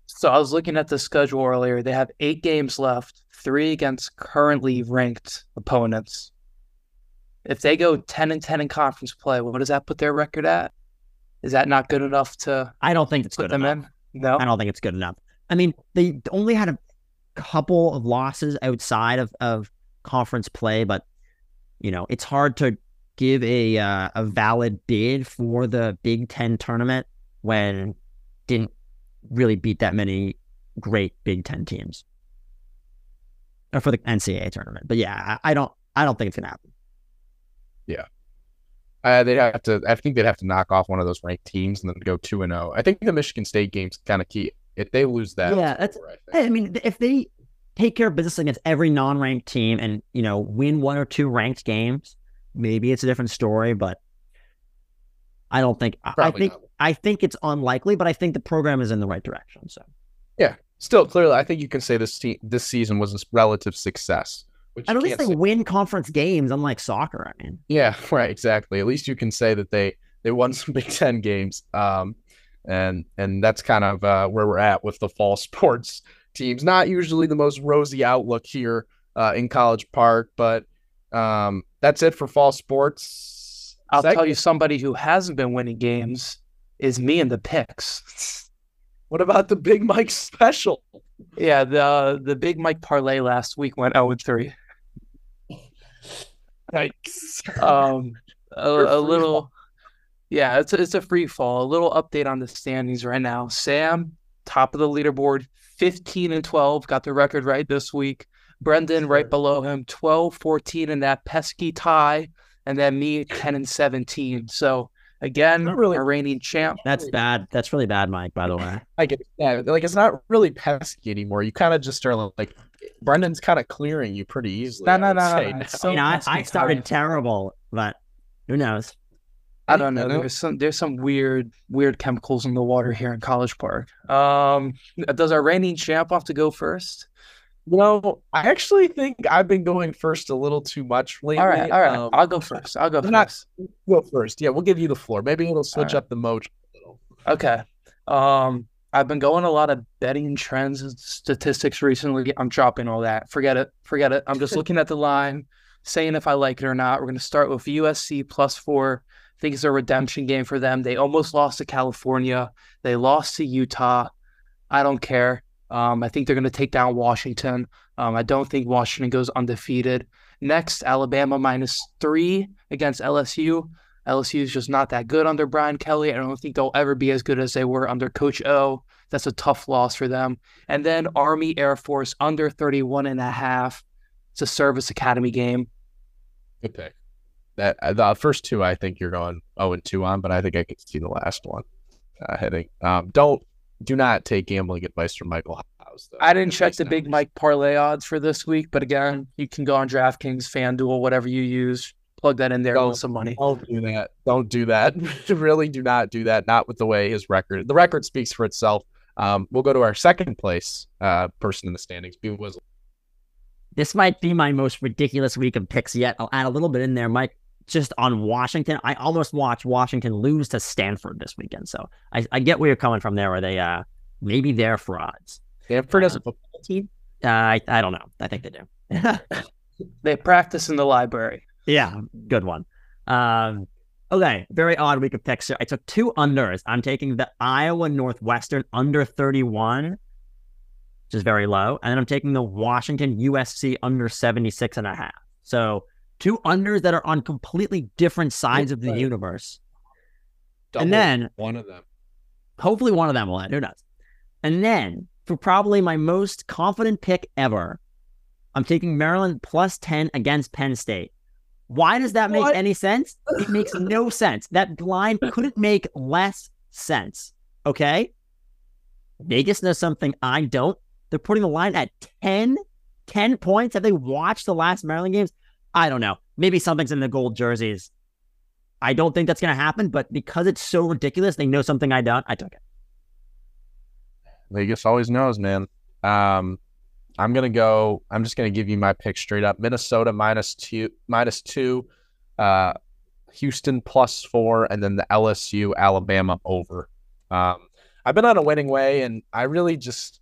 So I was looking at the schedule earlier. They have eight games left, three against currently ranked opponents. If they go ten and ten in conference play, what does that put their record at? Is that not good enough to? I don't think it's put good them enough. in. No, I don't think it's good enough. I mean, they only had a couple of losses outside of, of conference play, but you know, it's hard to give a uh, a valid bid for the Big Ten tournament when didn't really beat that many great Big Ten teams, or for the NCAA tournament. But yeah, I, I don't I don't think it's gonna happen. Yeah. Uh, they'd have to. I think they'd have to knock off one of those ranked teams and then go two and zero. I think the Michigan State game's kind of key. If they lose that, yeah, that's. I, I mean, if they take care of business against every non-ranked team and you know win one or two ranked games, maybe it's a different story, but I don't think Probably I think not. I think it's unlikely, but I think the program is in the right direction. So yeah, still clearly, I think you can say this te- this season was a relative success. Which at least they say. win conference games, unlike soccer. I mean, yeah, [LAUGHS] right, exactly. At least you can say that they they won some [LAUGHS] Big Ten games, um, and and that's kind of uh, where we're at with the fall [LAUGHS] sports teams. Not usually the most rosy outlook here uh, in College Park, but um, that's it for fall sports. I'll segment. tell you somebody who hasn't been winning games is me and the picks. What about the Big Mike special? Yeah, the the Big Mike parlay last week went 0 3. Yikes. Um, a, a little, yeah, it's a, it's a free fall. A little update on the standings right now. Sam, top of the leaderboard, 15 and 12, got the record right this week. Brendan right below him, 12, 14 in that pesky tie, and then me 10 and 17. So again, not really, a reigning champ. That's bad. That's really bad, Mike, by the way. I get yeah, like it's not really pesky anymore. You kind of just are like Brendan's kind of clearing you pretty easily. No, no, no, no. So you know, I, I started terrible, but who knows? I don't know. There's some there's some weird weird chemicals in the water here in College Park. Um, does our reigning champ have to go first? You know, I actually think I've been going first a little too much lately. All right, all right. Um, I'll go first. I'll go first. Not, go first. Yeah, we'll give you the floor. Maybe it'll switch right. up the mojo a little. Okay. Um, I've been going a lot of betting trends and statistics recently. I'm dropping all that. Forget it. Forget it. I'm just looking at the line, saying if I like it or not. We're going to start with USC plus four. I think it's a redemption game for them. They almost lost to California. They lost to Utah. I don't care. Um, I think they're going to take down Washington. Um, I don't think Washington goes undefeated. Next, Alabama minus three against LSU. LSU is just not that good under Brian Kelly. I don't think they'll ever be as good as they were under Coach O. That's a tough loss for them. And then Army Air Force under 31 and a half. It's a service academy game. Good pick. That uh, the first two, I think you're going 0 and 2 on, but I think I could see the last one uh, hitting. Um, don't do not take gambling advice from Michael House. Though. I didn't check Advice the Big. Mike parlay odds for this week, but again, you can go on DraftKings, FanDuel, whatever you use, plug that in there Don't- with some money. Don't do that. Don't do that. [LAUGHS] really do not do that. Not with the way his record. The record speaks for itself. Um, we'll go to our second place uh, person in the standings. B Wizzle. This might be my most ridiculous week of picks yet. I'll add a little bit in there, Mike. Just on Washington, I almost watched Washington lose to Stanford this weekend. So I, I get where you're coming from there. Where they uh maybe they're frauds. Stanford has Uh, a football Team? Uh, I I don't know. I think they do. [LAUGHS] They practice in the library. yeah, good one. Um, okay, very odd week of picks. here. I took two unders. I'm taking the Iowa Northwestern under 31, which is very low, and then I'm taking the Washington USC under 76 and a half. So two unders that are on completely different sides of the Right. universe. double And then one of them. hopefully one of them will hit. Who knows? And then for probably my most confident pick ever, I'm taking Maryland plus 10 against Penn State. Why does that make What? any sense? It makes no [LAUGHS] sense. That line couldn't make less sense. Okay? Vegas knows something I don't. They're putting the line at 10, 10 points. Have they watched the last Maryland games? I don't know. Maybe something's in the gold jerseys. I don't think that's going to happen, but because it's so ridiculous, they know something I don't. I took it. Vegas always knows, man. Um, I'm gonna go. I'm just gonna give you my pick straight up. Minnesota minus two, minus two. Uh, Houston plus four, and then the LSU Alabama over. Um, I've been on a winning way, and I really just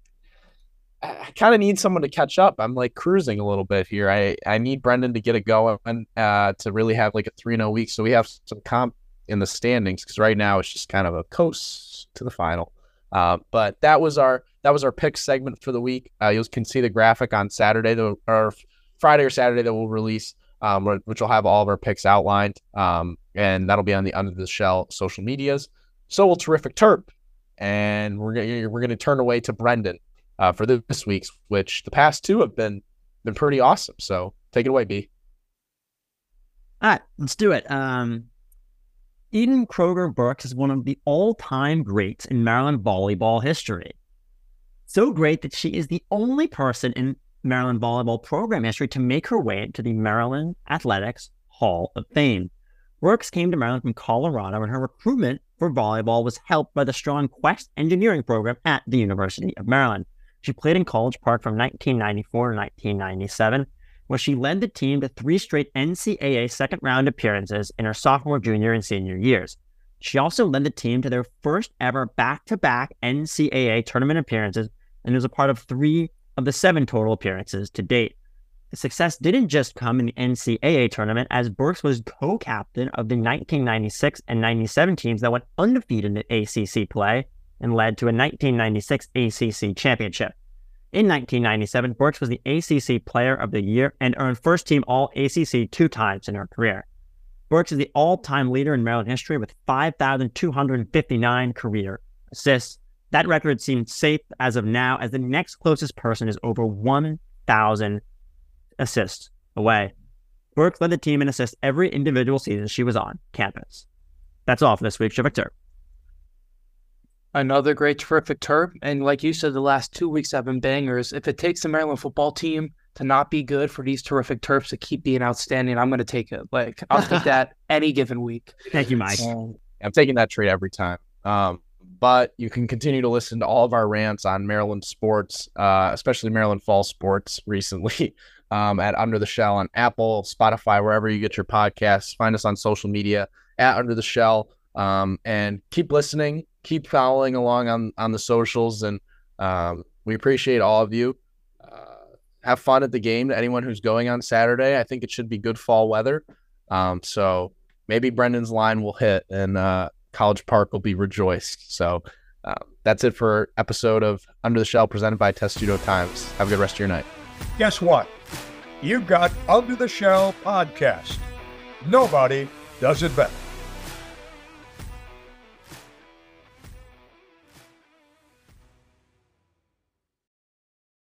I, kind of need someone to catch up. I'm like cruising a little bit here. I I need Brendan to get it going uh, to really have like a three 0 week, so we have some comp in the standings because right now it's just kind of a coast to the final. Uh, but that was our that was our pick segment for the week. Uh, you can see the graphic on Saturday, the, or Friday or Saturday that we'll release, um, which will have all of our picks outlined, um, and that'll be on the Under the Shell social medias. So will Terrific Terp, and we're we're gonna turn away to Brendan uh, for this week's, which the past two have been been pretty awesome. So take it away, B. All right, let's do it. Um, Eden Kroger Burks is one of the all-time greats in Maryland volleyball history. So great that she is the only person in Maryland volleyball program history to make her way to the Maryland Athletics Hall of Fame. Burks came to Maryland from Colorado, and her recruitment for volleyball was helped by the strong Quest engineering program at the University of Maryland. She played in College Park from 1994 to 1997 where she led the team to three straight NCAA second round appearances in her sophomore, junior, and senior years. She also led the team to their first ever back to back NCAA tournament appearances and was a part of three of the seven total appearances to date. The success didn't just come in the NCAA tournament, as Burks was co captain of the 1996 and 97 teams that went undefeated in ACC play and led to a 1996 ACC championship. In 1997, Burks was the ACC Player of the Year and earned first team All ACC two times in her career. Burks is the all time leader in Maryland history with 5,259 career assists. That record seems safe as of now, as the next closest person is over 1,000 assists away. Burks led the team in assists every individual season she was on campus. That's all for this week's Terrific Terp. Another great, terrific terp. And like you said, the last two weeks have been bangers. If it takes the Maryland football team to not be good for these terrific terps to keep being outstanding, I'm going to take it. Like, I'll take that [LAUGHS] any given week. Thank you, Mike. I'm taking that trade every time. Um, but you can continue to listen to all of our rants on Maryland sports, uh, especially Maryland fall sports recently [LAUGHS] um, at Under the Shell on Apple, Spotify, wherever you get your podcasts. Find us on social media at Under the Shell um, and keep listening, keep following along on, on the socials. And um, we appreciate all of you. Uh, have fun at the game to anyone who's going on Saturday. I think it should be good fall weather. Um, so maybe Brendan's line will hit and uh, College Park will be rejoiced. So um, that's it for episode of Under the Shell presented by Testudo Times. Have a good rest of your night. Guess what? You've got Under the Shell podcast. Nobody does it better.